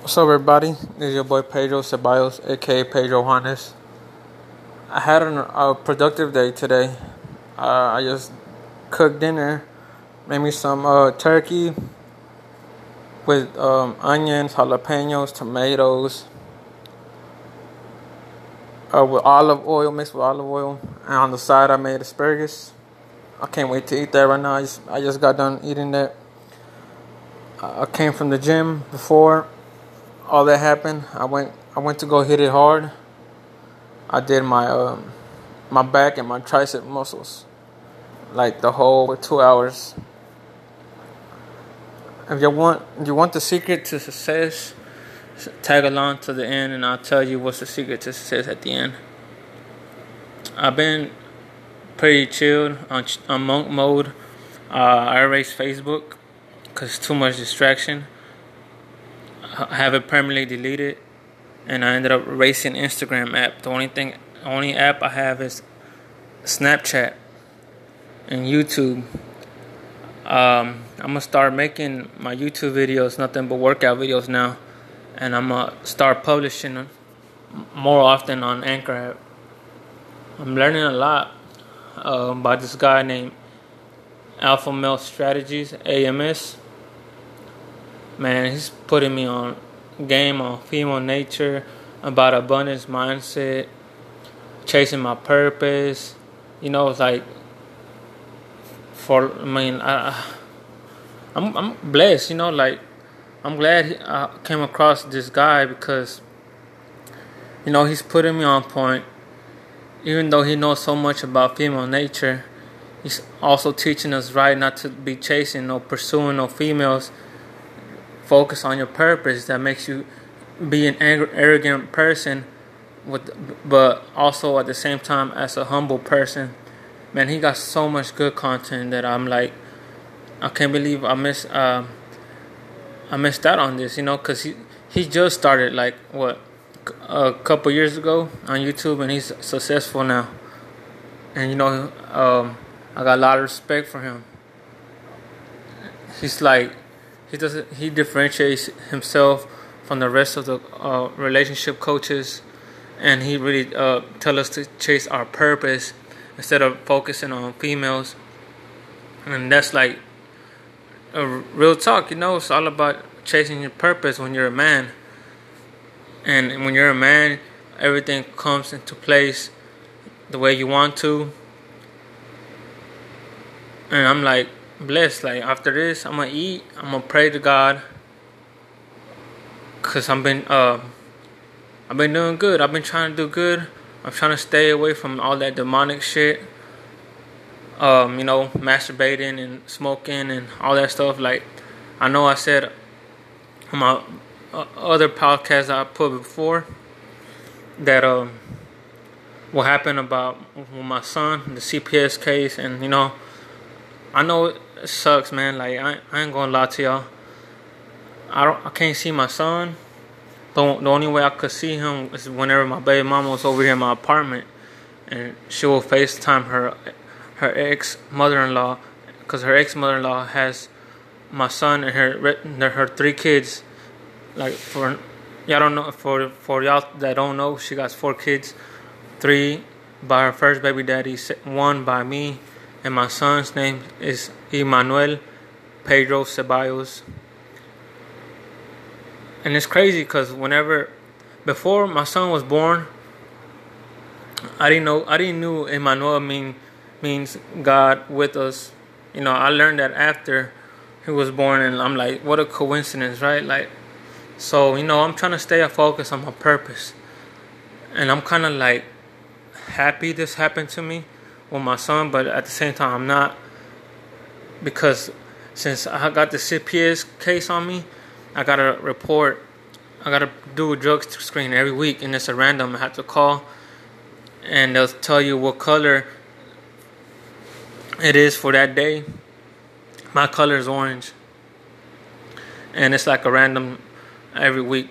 What's up, everybody? This is your boy Pedro Ceballos, aka Pedro Juanes. I had an, a productive day today. Uh, I just cooked dinner, made me some uh, turkey with um, onions, jalapenos, tomatoes, uh, with olive oil, mixed with olive oil. And on the side, I made asparagus. I can't wait to eat that right now. I just, I just got done eating that. I came from the gym before all that happened, I went I went to go hit it hard. I did my um, my back and my tricep muscles, like the whole two hours. If you want you want the secret to success, tag along to the end, and I'll tell you what's the secret to success at the end. I've been pretty chilled on on monk mode. Uh, I erased Facebook because too much distraction have it permanently deleted, and I ended up erasing Instagram app. The only thing, only app I have is Snapchat and YouTube. Um, I'm gonna start making my YouTube videos nothing but workout videos now, and I'm gonna start publishing them more often on Anchor app. I'm learning a lot uh, about this guy named Alpha Male Strategies AMS man, he's putting me on game on female nature, about abundance mindset, chasing my purpose. You know, it's like for I mean, I, I'm I'm blessed. You know, like I'm glad I came across this guy because you know he's putting me on point. Even though he knows so much about female nature, he's also teaching us right not to be chasing or pursuing no females focus on your purpose that makes you be an arrogant person with but also at the same time as a humble person. Man he got so much good content that i'm like i can't believe i missed uh, i missed out on this you know because he he just started like what a couple years ago on youtube and he's successful now. And you know um, i got a lot of respect for him. He's like he doesn't he differentiates himself from the rest of the uh, relationship coaches and he really uh, tell us to chase our purpose instead of focusing on females. And that's like a real talk you know it's all about chasing your purpose when you're a man. And when you're a man everything comes into place the way you want to. And i'm like blessed. Like after this, I'm gonna eat. I'm gonna pray to God. Cause I've been uh, I've been doing good. I've been trying to do good. I'm trying to stay away from all that demonic shit. Um, you know, masturbating and smoking and all that stuff. Like, I know I said on my uh, other podcast I put before that um, what happened about with my son, the CPS case, and you know, I know it sucks, man. Like I, I ain't gonna lie to y'all. I don't, I can't see my son. The, the only way I could see him is whenever my baby mama was over here in my apartment, and she will FaceTime her, her ex mother-in-law, cause her ex mother-in-law has my son and her her three kids. Like for y'all don't know for for y'all that don't know, she got four kids, three by her first baby daddy, one by me, and my son's name is Emmanuel Pedro Ceballos. And it's crazy because whenever, before my son was born, I didn't know I didn't know Emmanuel mean means God with us. You know, I learned that after he was born, and I'm like, what a coincidence, right? Like, so you know, I'm trying to stay focused on my purpose, and I'm kind of like happy this happened to me with my son, but at the same time, I'm not because since I got the CPS case on me, I gotta report. I gotta do a drug screen every week, and it's a random. I have to call, and they'll tell you what color it is for that day. My color is orange, and it's like a random every week.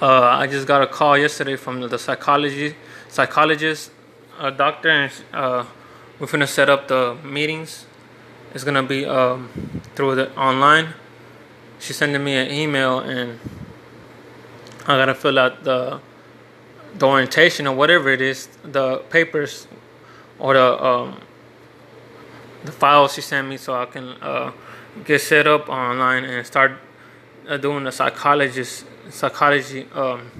Uh, I just got a call yesterday from the psychology psychologist a doctor, and uh, we're gonna set up the meetings. It's gonna be um, through the online, she's sending me an email and I gotta fill out the the orientation or whatever it is, the papers or the um, the files she sent me so I can uh, get set up online and start uh, doing the psychologist psychology um,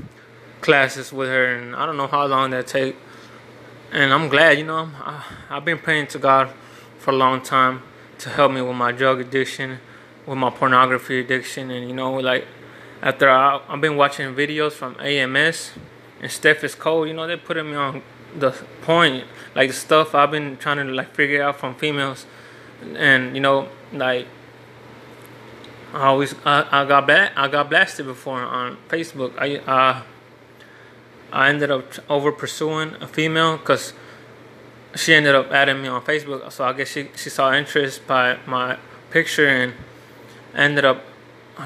classes with her. And I don't know how long that take. And I'm glad, you know, I, I've been praying to God for a long time to help me with my drug addiction, with my pornography addiction, and you know, like after I, I've been watching videos from AMS and Steph is cold, you know, they're putting me on the point, like the stuff I've been trying to like figure out from females, and you know, like I always I, I got bla- I got blasted before on Facebook. I uh I ended up over pursuing a female because she ended up adding me on Facebook. So I guess she she saw interest by my picture and ended up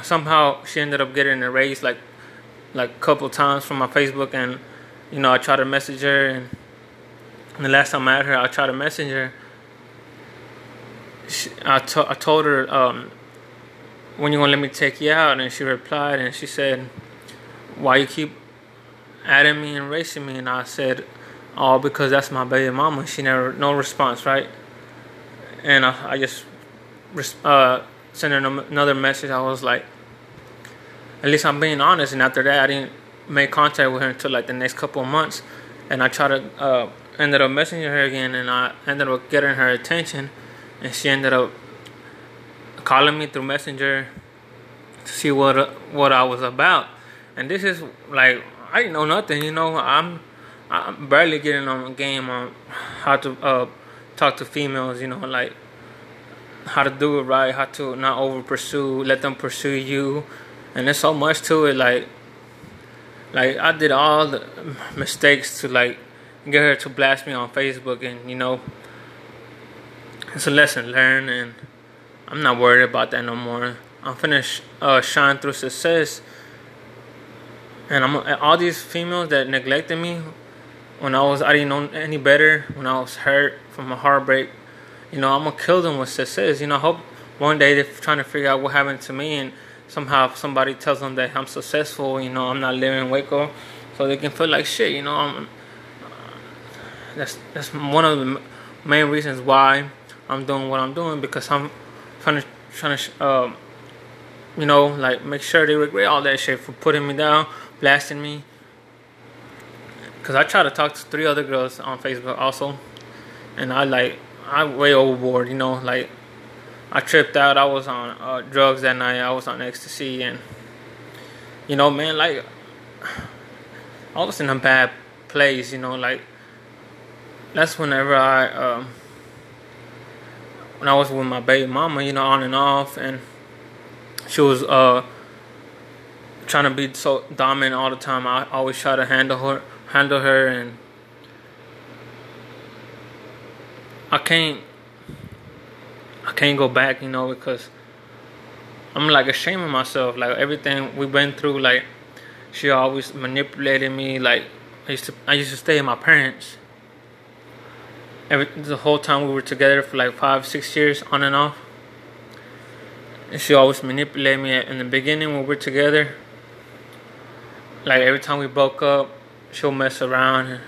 somehow she ended up getting erased like like a couple times from my Facebook and you know I tried to message her and, the last time I met her I tried to message her she, I, to, I told her um, when you gonna let me take you out and she replied and she said why you keep adding me and racing me and I said oh because that's my baby mama. She never no response right? And I, I just uh, sent her another message. I was like at least I'm being honest and after that I didn't make contact with her until like the next couple of months. And I tried to uh, ended up messaging her again and I ended up getting her attention and she ended up calling me through Messenger to see what what I was about. And this is like I didn't know nothing, you know. I'm I'm barely getting on game on how to uh, talk to females, you know, like how to do it right, how to not over pursue, let them pursue you, and there's so much to it. Like, like I did all the mistakes to like get her to blast me on Facebook, and you know, it's a lesson learned, and I'm not worried about that no more. I'm finished uh, shine through success, and I'm all these females that neglected me when I was I didn't know any better when I was hurt from a heartbreak. You know, I'm gonna kill them with success. You know, I hope one day they're trying to figure out what happened to me, and somehow somebody tells them that I'm successful. You know, I'm not living in Waco, so they can feel like shit. You know, I'm. That's that's one of the main reasons why I'm doing what I'm doing because I'm trying to trying to um, you know like make sure they regret all that shit for putting me down, blasting me. Cause I try to talk to three other girls on Facebook also, and I like I way overboard. You know, like I tripped out. I was on uh, drugs that night. I was on ecstasy, and you know, man, like I was in a bad place. You know, like that's whenever I. Um, when I was with my baby mama, you know, on and off, and she was uh, trying to be so dominant all the time. I always try to handle her, handle her, and I can't, I can't go back, you know, because I'm like ashamed of myself. Like everything we went through, like she always manipulated me. Like I used to, I used to stay with my parents every the whole time we were together for like five, six years on and off. And she always manipulated me in the beginning when we were together. Like every time we broke up, she'll mess around. And,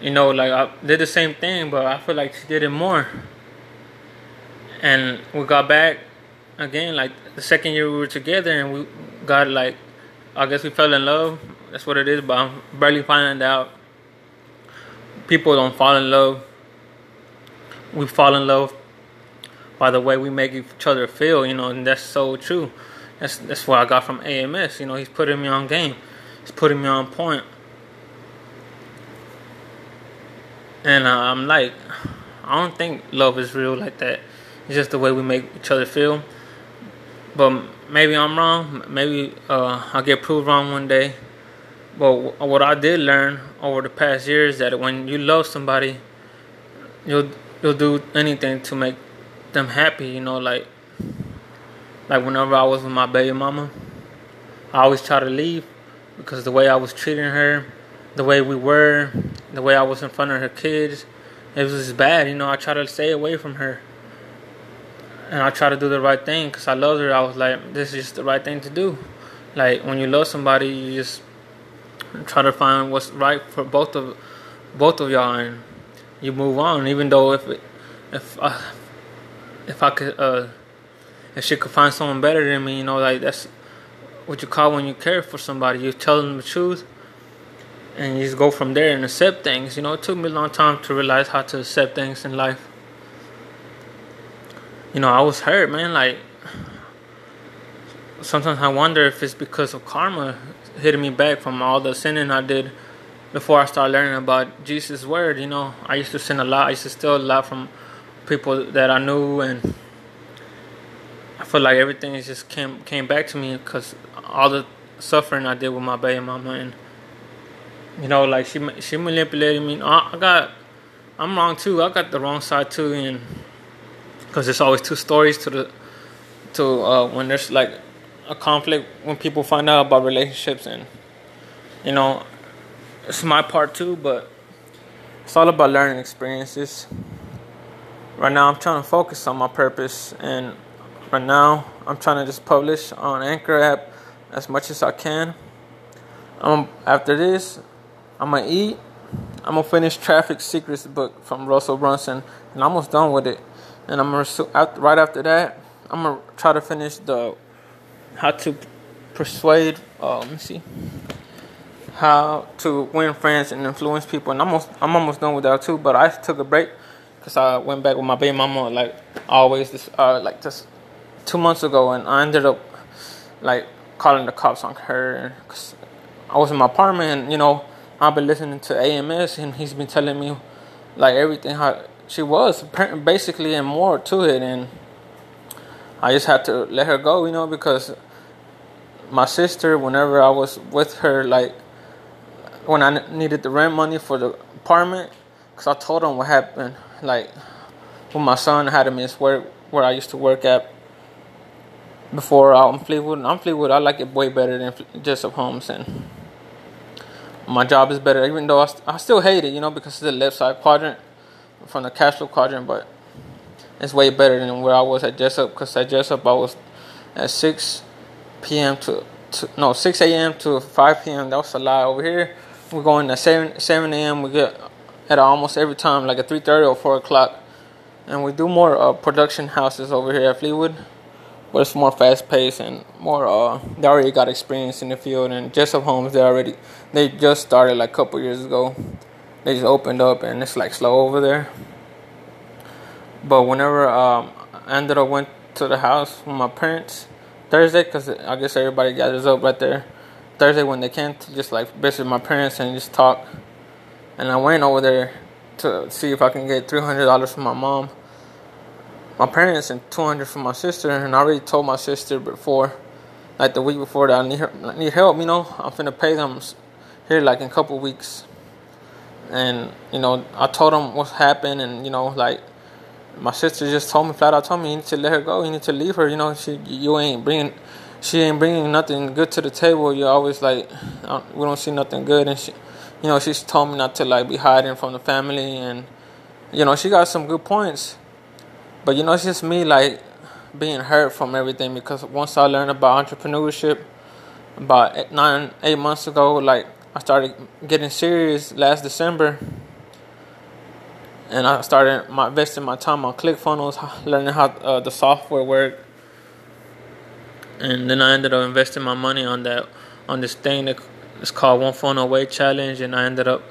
you know, like I did the same thing, but I feel like she did it more. And we got back again, like the second year we were together, and we got like, I guess we fell in love. That's what it is, but I'm barely finding out. People don't fall in love we fall in love by the way we make each other feel, you know, and that's so true. That's that's what I got from AMS. You know, he's putting me on game. He's putting me on point. And uh, I'm like, I don't think love is real like that. It's just the way we make each other feel. But maybe I'm wrong. Maybe uh, I'll get proved wrong one day. But what I did learn over the past years that when you love somebody, you'll you'll do anything to make them happy, you know, like like whenever I was with my baby mama, I always try to leave because the way I was treating her, the way we were, the way I was in front of her kids, it was just bad, you know, I try to stay away from her. and I try to do the right thing because I loved her. I was like, this is just the right thing to do. Like when you love somebody, you just try to find what's right for both of both of y'all, and you move on. Even though if it, if I if I could uh if she could find someone better than me, you know, like that's what you call when you care for somebody. You tell them the truth, and you just go from there and accept things. You know, it took me a long time to realize how to accept things in life. You know, I was hurt, man. Like sometimes I wonder if it's because of karma hitting me back from all the sinning I did before I started learning about Jesus' word. You know, I used to sin a lot. I used to steal a lot from people that I knew, and I feel like everything just came came back to me because all the suffering I did with my baby mama, and you know, like she she manipulated me. I got, I'm wrong too. I got the wrong side too, and because there's always two stories to the to uh, when there's like a conflict when people find out about relationships and you know it's my part too but it's all about learning experiences right now i'm trying to focus on my purpose and right now i'm trying to just publish on anchor app as much as i can um, after this i'm gonna eat i'm gonna finish traffic secrets book from russell brunson and i'm almost done with it and i'm gonna right after that i'm gonna try to finish the how to persuade. Uh, let me see. How to win friends and influence people, and I'm almost I'm almost done with that too. But I took a break because I went back with my baby mama like always this uh like just two months ago, and I ended up like calling the cops on her. Cause I was in my apartment, and you know I've been listening to AMS, and he's been telling me like everything how she was basically and more to it, and I just had to let her go, you know, because my sister, whenever I was with her, like when I needed the rent money for the apartment, because I told them what happened, like when my son had to miss work where I used to work at before out in Fleetwood. I'm Fleetwood, I like it way better than Jessup Homes, and my job is better, even though I, st- I still hate it, you know, because it's the left side quadrant from the cash flow quadrant, but it's way better than where I was at Jessup because at Jessup I was at 6 p.m. to, to no 6 a.m. to 5 p.m. That was a lot. Over here we're going at 7 7 a.m. We get at almost every time like at 3:30 or 4 o'clock, and we do more uh, production houses over here at Fleetwood. But it's more fast paced and more. Uh, they already got experience in the field, and Jessup Homes they already they just started like a couple years ago. They just opened up, and it's like slow over there. But whenever um, I ended up went to the house with my parents Thursday, because I guess everybody gathers up right there. Thursday when they can to just like visit my parents and just talk. And I went over there to see if I can get three hundred dollars from my mom, my parents, and two hundred from my sister. And I already told my sister before, like the week before, that I need her, I need help. You know, I'm finna pay them here like in a couple weeks. And you know, I told them what's happened, and you know, like my sister just told me flat out told me you need to let her go. You need to leave her. You know, she you ain't bringing, she ain't bringing nothing good to the table. You're always like, um, we don't see nothing good, and she, you know, she's told me not to like be hiding from the family, and you know, she got some good points, but you know, it's just me like being hurt from everything because once I learned about entrepreneurship about eight, nine eight months ago, like I started getting serious last December and I started my investing my time on ClickFunnels, learning how uh, the software worked, and then I ended up investing my money on that on this thing that it's called One Funnel Away Challenge, and I ended up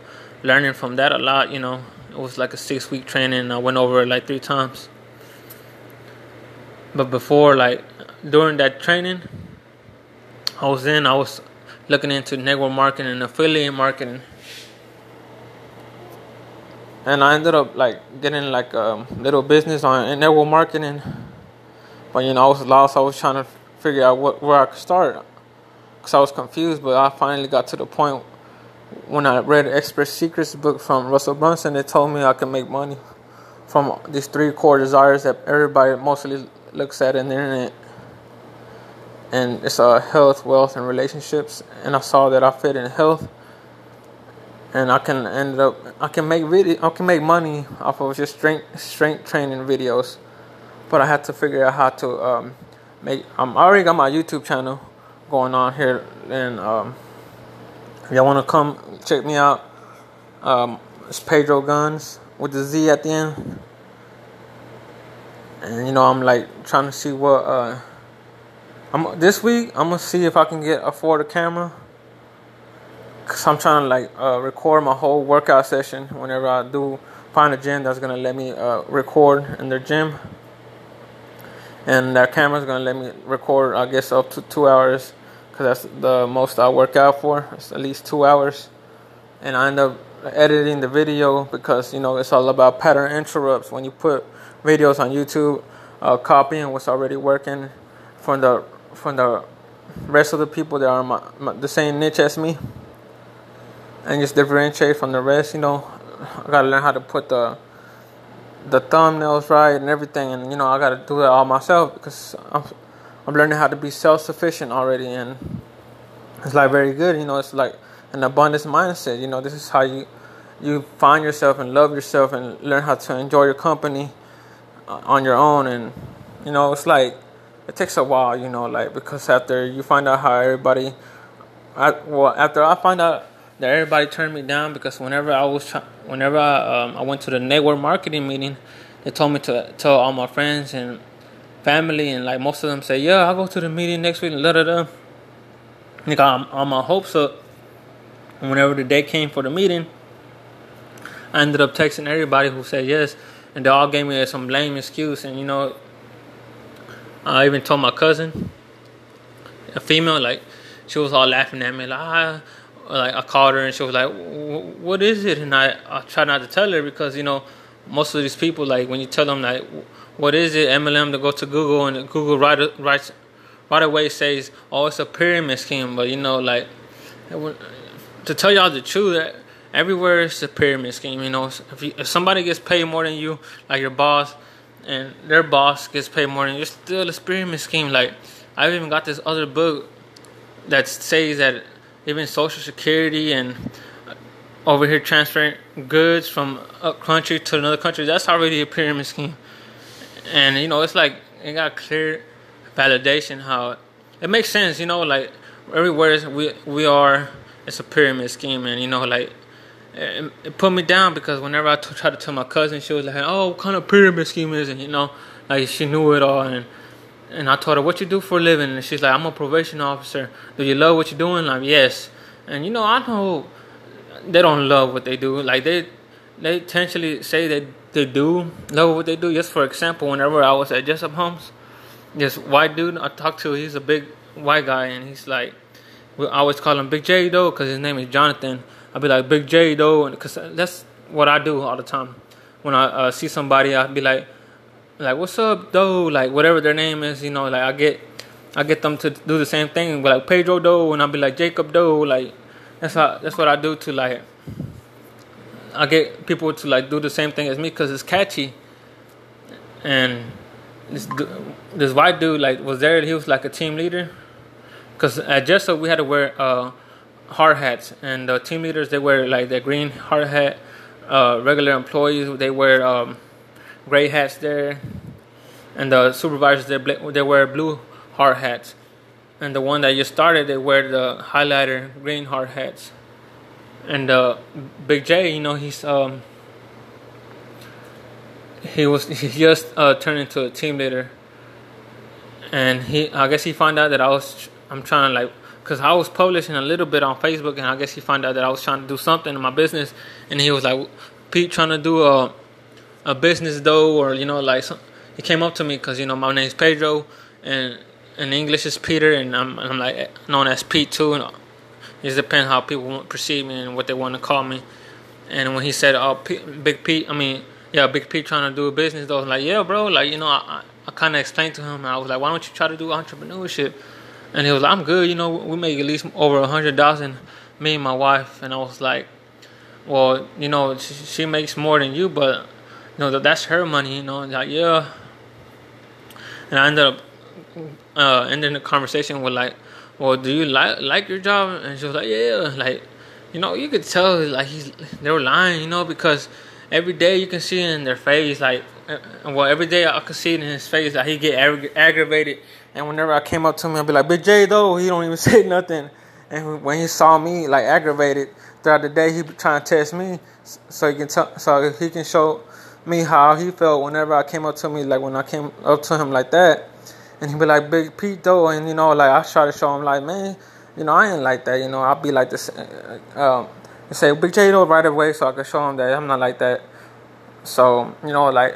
learning from that a lot. You know, it was like a six week training, and I went over it like three times. But before, like during that training, I was in, I was looking into network marketing and affiliate marketing and I ended up like getting like a little business on network marketing. But you know, I was lost. I was trying to figure out what where I could start because I was confused. But I finally got to the point when I read Expert Secrets book from Russell Brunson. It told me I could make money from these three core desires that everybody mostly looks at in the internet. And it's uh, health, wealth, and relationships. And I saw that I fit in health and I can end up I can make video I can make money off of just strength strength training videos. but I had to figure out how to um, make. I'm I already got my YouTube channel going on here, and um, if y'all want to come check me out, um, it's Pedro Guns with the Z at the end. And you know, I'm like trying to see what uh, I'm this week. I'm gonna see if I can get afford a camera. Cause I'm trying to like uh, record my whole workout session whenever I do find a gym that's gonna let me uh, record in their gym, and that camera's gonna let me record. I guess up to two hours, cause that's the most I work out for. It's at least two hours, and I end up editing the video because you know it's all about pattern interrupts when you put videos on YouTube, uh, copying what's already working from the from the rest of the people that are my, my, the same niche as me, and just differentiate from the rest. You know, I gotta learn how to put the the thumbnails right and everything, and you know I gotta do it all myself because I'm I'm learning how to be self sufficient already, and it's like very good. You know, it's like an abundance mindset. You know, this is how you you find yourself and love yourself and learn how to enjoy your company on your own and you know it's like it takes a while you know like because after you find out how everybody I, well after I find out that everybody turned me down because whenever I was try, whenever I, um, I went to the network marketing meeting they told me to tell all my friends and family and like most of them say yeah I'll go to the meeting next week and da da da. I got all my hopes up and whenever the day came for the meeting I ended up texting everybody who said yes and they all gave me some lame excuse. And you know, I even told my cousin, a female, like she was all laughing at me, like ah, like I called her and she was like, "What is it?" And I I try not to tell her because you know, most of these people like when you tell them like, "What is it?" MLM to go to Google and Google right right right away says, "Oh, it's a pyramid scheme," but you know, like to tell y'all the truth everywhere it's a pyramid scheme. You know, if, you, if somebody gets paid more than you, like your boss, and their boss gets paid more than you, it's still a pyramid scheme. Like I've even got this other book that says that even Social Security and uh, over here transferring goods from a country to another country, that's already a pyramid scheme. And you know, it's like it got clear validation how it makes sense. You know, like everywhere we we are, it's a pyramid scheme, and you know, like it, it put me down because whenever I t- tried to tell my cousin, she was like, "Oh, what kind of pyramid scheme is it?" You know, like she knew it all, and and I told her, "What you do for a living?" And she's like, "I'm a probation officer. Do you love what you're doing?" Like, yes. And you know, I know they don't love what they do. Like they they intentionally say that they do love what they do. Just for example, whenever I was at Jessup Homes, this white dude I talked to, he's a big white guy, and he's like, we always call him Big J though, because his name is Jonathan I'll be like Big J though, because that's what I do all the time. When I uh, see somebody, I'll be like, like what's up though, like whatever their name is, you know, like I get, I get them to do the same thing, but like Pedro though, and I'll be like Jacob though, like that's how that's what I do to like. I get people to like do the same thing as me because it's catchy. And this this white dude like was there. He was like a team leader. Cause at Jessup we had to wear uh, hard hats, and the team leaders they wear like the green hard hat. Uh, regular employees they wear um, gray hats there, and the supervisors they they wear blue hard hats, and the one that just started they wear the highlighter green hard hats. And uh, Big J, you know, he's um, he was he just uh, turned into a team leader, and he I guess he found out that I was I'm trying to like because I was publishing a little bit on Facebook, and I guess he found out that I was trying to do something in my business, and he was like, "Pete, trying to do a a business though, or you know, like some, he came up to me because you know my name's Pedro, and in English is Peter, and I'm and I'm like known as Pete too, and it depends how people perceive me and what they want to call me. And when he said, "Oh, Big Pete," I mean, yeah, Big Pete trying to do a business, though, I was like, "Yeah, bro," like you know, I I, I kind of explained to him, I was like, "Why don't you try to do entrepreneurship?" And he was like, I'm good, you know, we make at least over a hundred thousand, me and my wife. And I was like, well, you know, she, makes more than you, but you know that's her money, you know. And like, yeah. And I ended up uh, ending the conversation with like, well, do you like like your job? And she was like, yeah, like, you know, you could tell like he's they were lying, you know, because every day you can see in their face like well, every day I could see in his face that he get ag- aggravated. And whenever I came up to him, I'd be like, "Big J, though he don't even say nothing." And when he saw me like aggravated throughout the day, he be trying to test me so he can so he can show me how he felt whenever I came up to me like when I came up to him like that. And he'd be like, "Big Pete, though," and you know, like I try to show him like, man, you know, I ain't like that. You know, I'll be like this. Uh, um, say Big J though right away, so I can show him that I'm not like that. So you know, like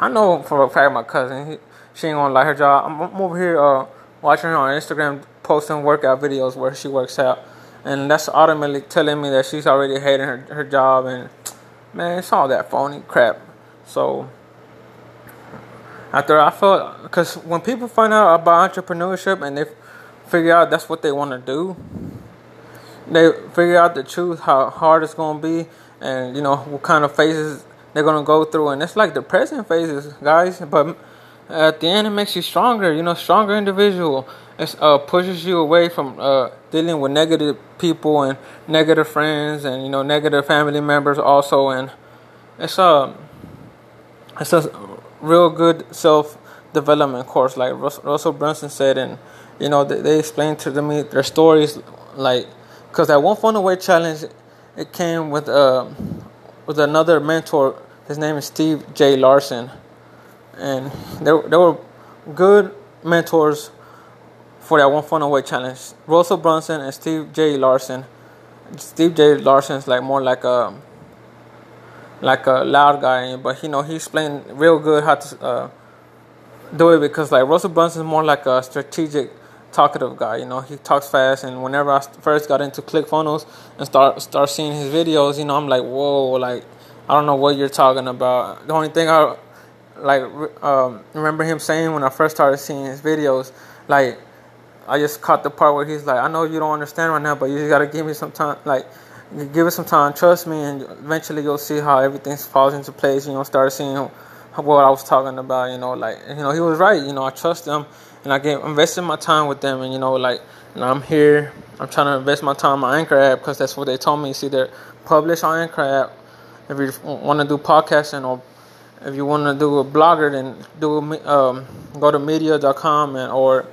I know for a fact my cousin, he, she ain't gonna like her job. I'm, I'm over here uh, watching her on Instagram posting workout videos where she works out, and that's automatically telling me that she's already hating her her job. And man, it's all that phony crap. So after I felt, because when people find out about entrepreneurship and they figure out that's what they want to do, they figure out the truth, how hard it's gonna be, and you know what kind of phases they're gonna go through, and it's like depressing phases, guys. But at the end, it makes you stronger. You know, stronger individual. It uh, pushes you away from uh, dealing with negative people and negative friends, and you know, negative family members also. And it's a uh, it's a real good self development course, like Russell Brunson said, and you know, they, they explained to me their stories, like because that One Funnel Away Challenge, it came with uh, with another mentor. His name is Steve J. Larsen, and there there were good mentors for that One Funnel Away Challenge. Russell Brunson and Steve J. Larsen. Steve J. Larsen is like more like a like a loud guy, but you know he explained real good how to uh, do it because like Russell Brunson is more like a strategic talkative guy. You know, he talks fast, and whenever I first got into ClickFunnels and start start seeing his videos, you know, I'm like, whoa, like I don't know what you're talking about. The only thing I like um, remember him saying when I first started seeing his videos, like I just caught the part where he's like, I know you don't understand right now, but you just gotta give me some time, like give it some time, trust me, and eventually you'll see how everything falls into place. You know, start seeing what I was talking about. You know, like you know, he was right. You know, I trust him and I get invested my time with them, and you know, like, and I'm here. I'm trying to invest my time on Anchor app because that's what they told me. See, they're published on Anchor app. If you want to do podcasting or if you want to do a blogger, then do um, go to medium.com and or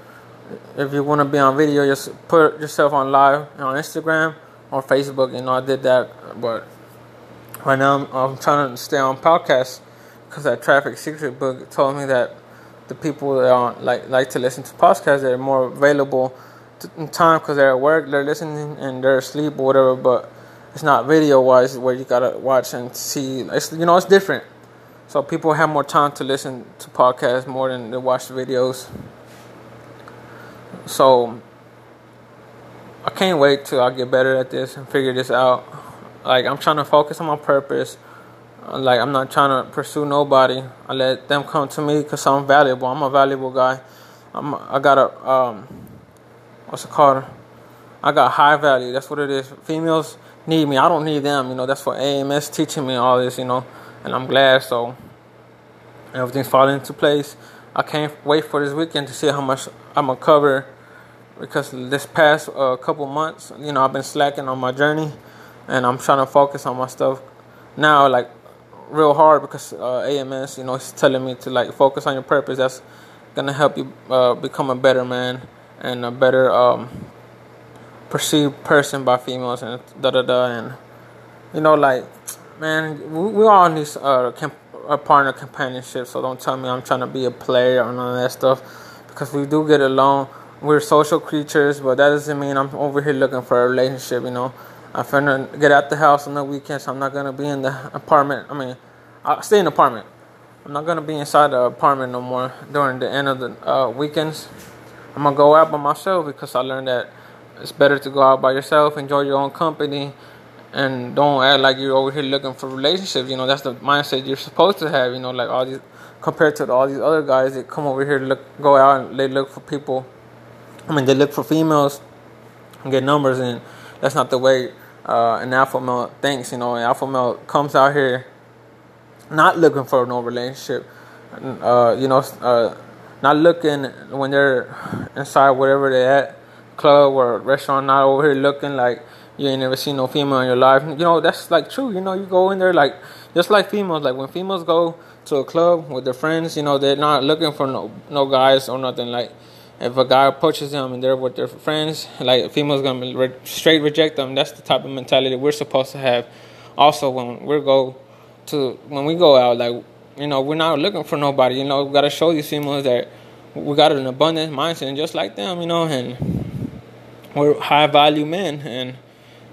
if you want to be on video, just put yourself on live on Instagram or Facebook. You know, I did that, but right now I'm, I'm trying to stay on podcast because that Traffic Secret book told me that the people that are, like like to listen to podcasts they're more available in time because they're at work they're listening and they're asleep or whatever but it's not video wise where you gotta watch and see it's you know it's different so people have more time to listen to podcasts more than to watch videos so I can't wait till I get better at this and figure this out like I'm trying to focus on my purpose like I'm not trying to pursue nobody. I let them come to me because I'm valuable. I'm a valuable guy. I'm I got a um, what's it called? I got high value. That's what it is. Females need me. I don't need them. You know. That's what AMS teaching me all this. You know, and I'm glad. So everything's falling into place. I can't wait for this weekend to see how much I'm gonna cover because this past uh, couple months, you know, I've been slacking on my journey, and I'm trying to focus on my stuff now. Like real hard because uh, AMS, you know, is telling me to like focus on your purpose. That's gonna help you uh, become a better man and a better um, perceived person by females and da da da. And you know, like man, we, we all need uh, a partner companionship. So don't tell me I'm trying to be a player or none of that stuff because we do get along. We're social creatures, but that doesn't mean I'm over here looking for a relationship. You know I'm finna get out the house on the weekends. So I'm not gonna be in the apartment. I mean, I'll stay in the apartment. I'm not gonna be inside the apartment no more during the end of the uh, weekends. I'm gonna go out by myself because I learned that it's better to go out by yourself, enjoy your own company, and don't act like you're over here looking for relationships. You know, that's the mindset you're supposed to have. You know, like all these compared to all these other guys that come over here to look, go out and they look for people. I mean, they look for females and get numbers, and that's not the way uh, an alpha male thinks. You know, an alpha male comes out here not looking for no relationship. Uh, you know, uh, not looking when they're inside whatever they're at, club or restaurant, not over here looking like you ain't never seen no female in your life. You know, that's like true. You know, you go in there like just like females. Like when females go to a club with their friends, you know, they're not looking for no no guys or nothing. Like, if a guy approaches them and they're with their friends, like female's gonna re- straight reject them. That's the type of mentality we're supposed to have. Also, when we go to when we go out, like you know, we're not looking for nobody. You know, we gotta show these females that we got an abundant mindset, just like them, you know, and we're high value men, and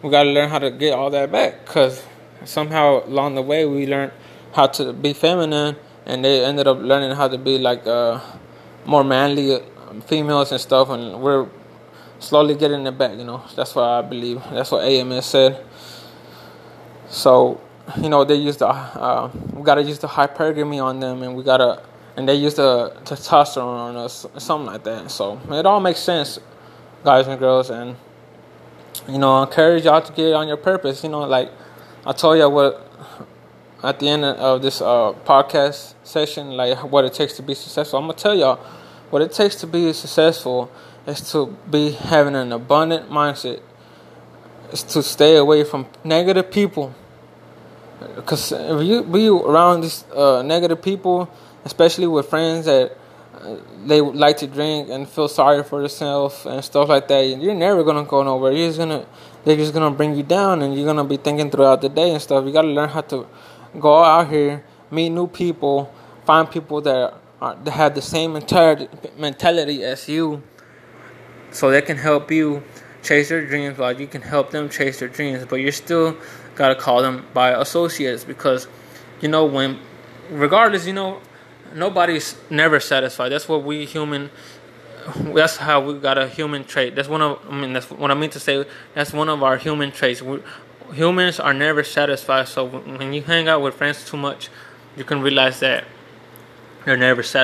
we gotta learn how to get all that back. Cause somehow along the way we learned how to be feminine, and they ended up learning how to be like uh, more manly females and stuff, and we're slowly getting it back. You know, that's what I believe. That's what AMS said. So, you know, they use the uh, we gotta use the hypergamy on them, and we gotta and they use the testosterone on us, something like that. So it all makes sense, guys and girls, and you know, I encourage y'all to get on your purpose. You know, like I told y'all what at the end of this uh, podcast session, like what it takes to be successful. I'm gonna tell y'all what it takes to be successful is to be having an abundant mindset. Is to stay away from negative people. Because if you be around these uh, negative people, especially with friends that they like to drink and feel sorry for themselves and stuff like that, you're never gonna go nowhere. You're just gonna they're just gonna bring you down, and you're gonna be thinking throughout the day and stuff. You gotta learn how to go out here, meet new people, find people that are that have the same mentality mentality as you, so they can help you chase their dreams while you can help them chase their dreams. But you're still gotta call them by associates because you know when, regardless, you know, nobody's never satisfied. That's what we human that's how we got a human trait. That's one of I mean that's what I mean to say. That's one of our human traits. We, humans are never satisfied. So when you hang out with friends too much, you can realize that they're never satisfied.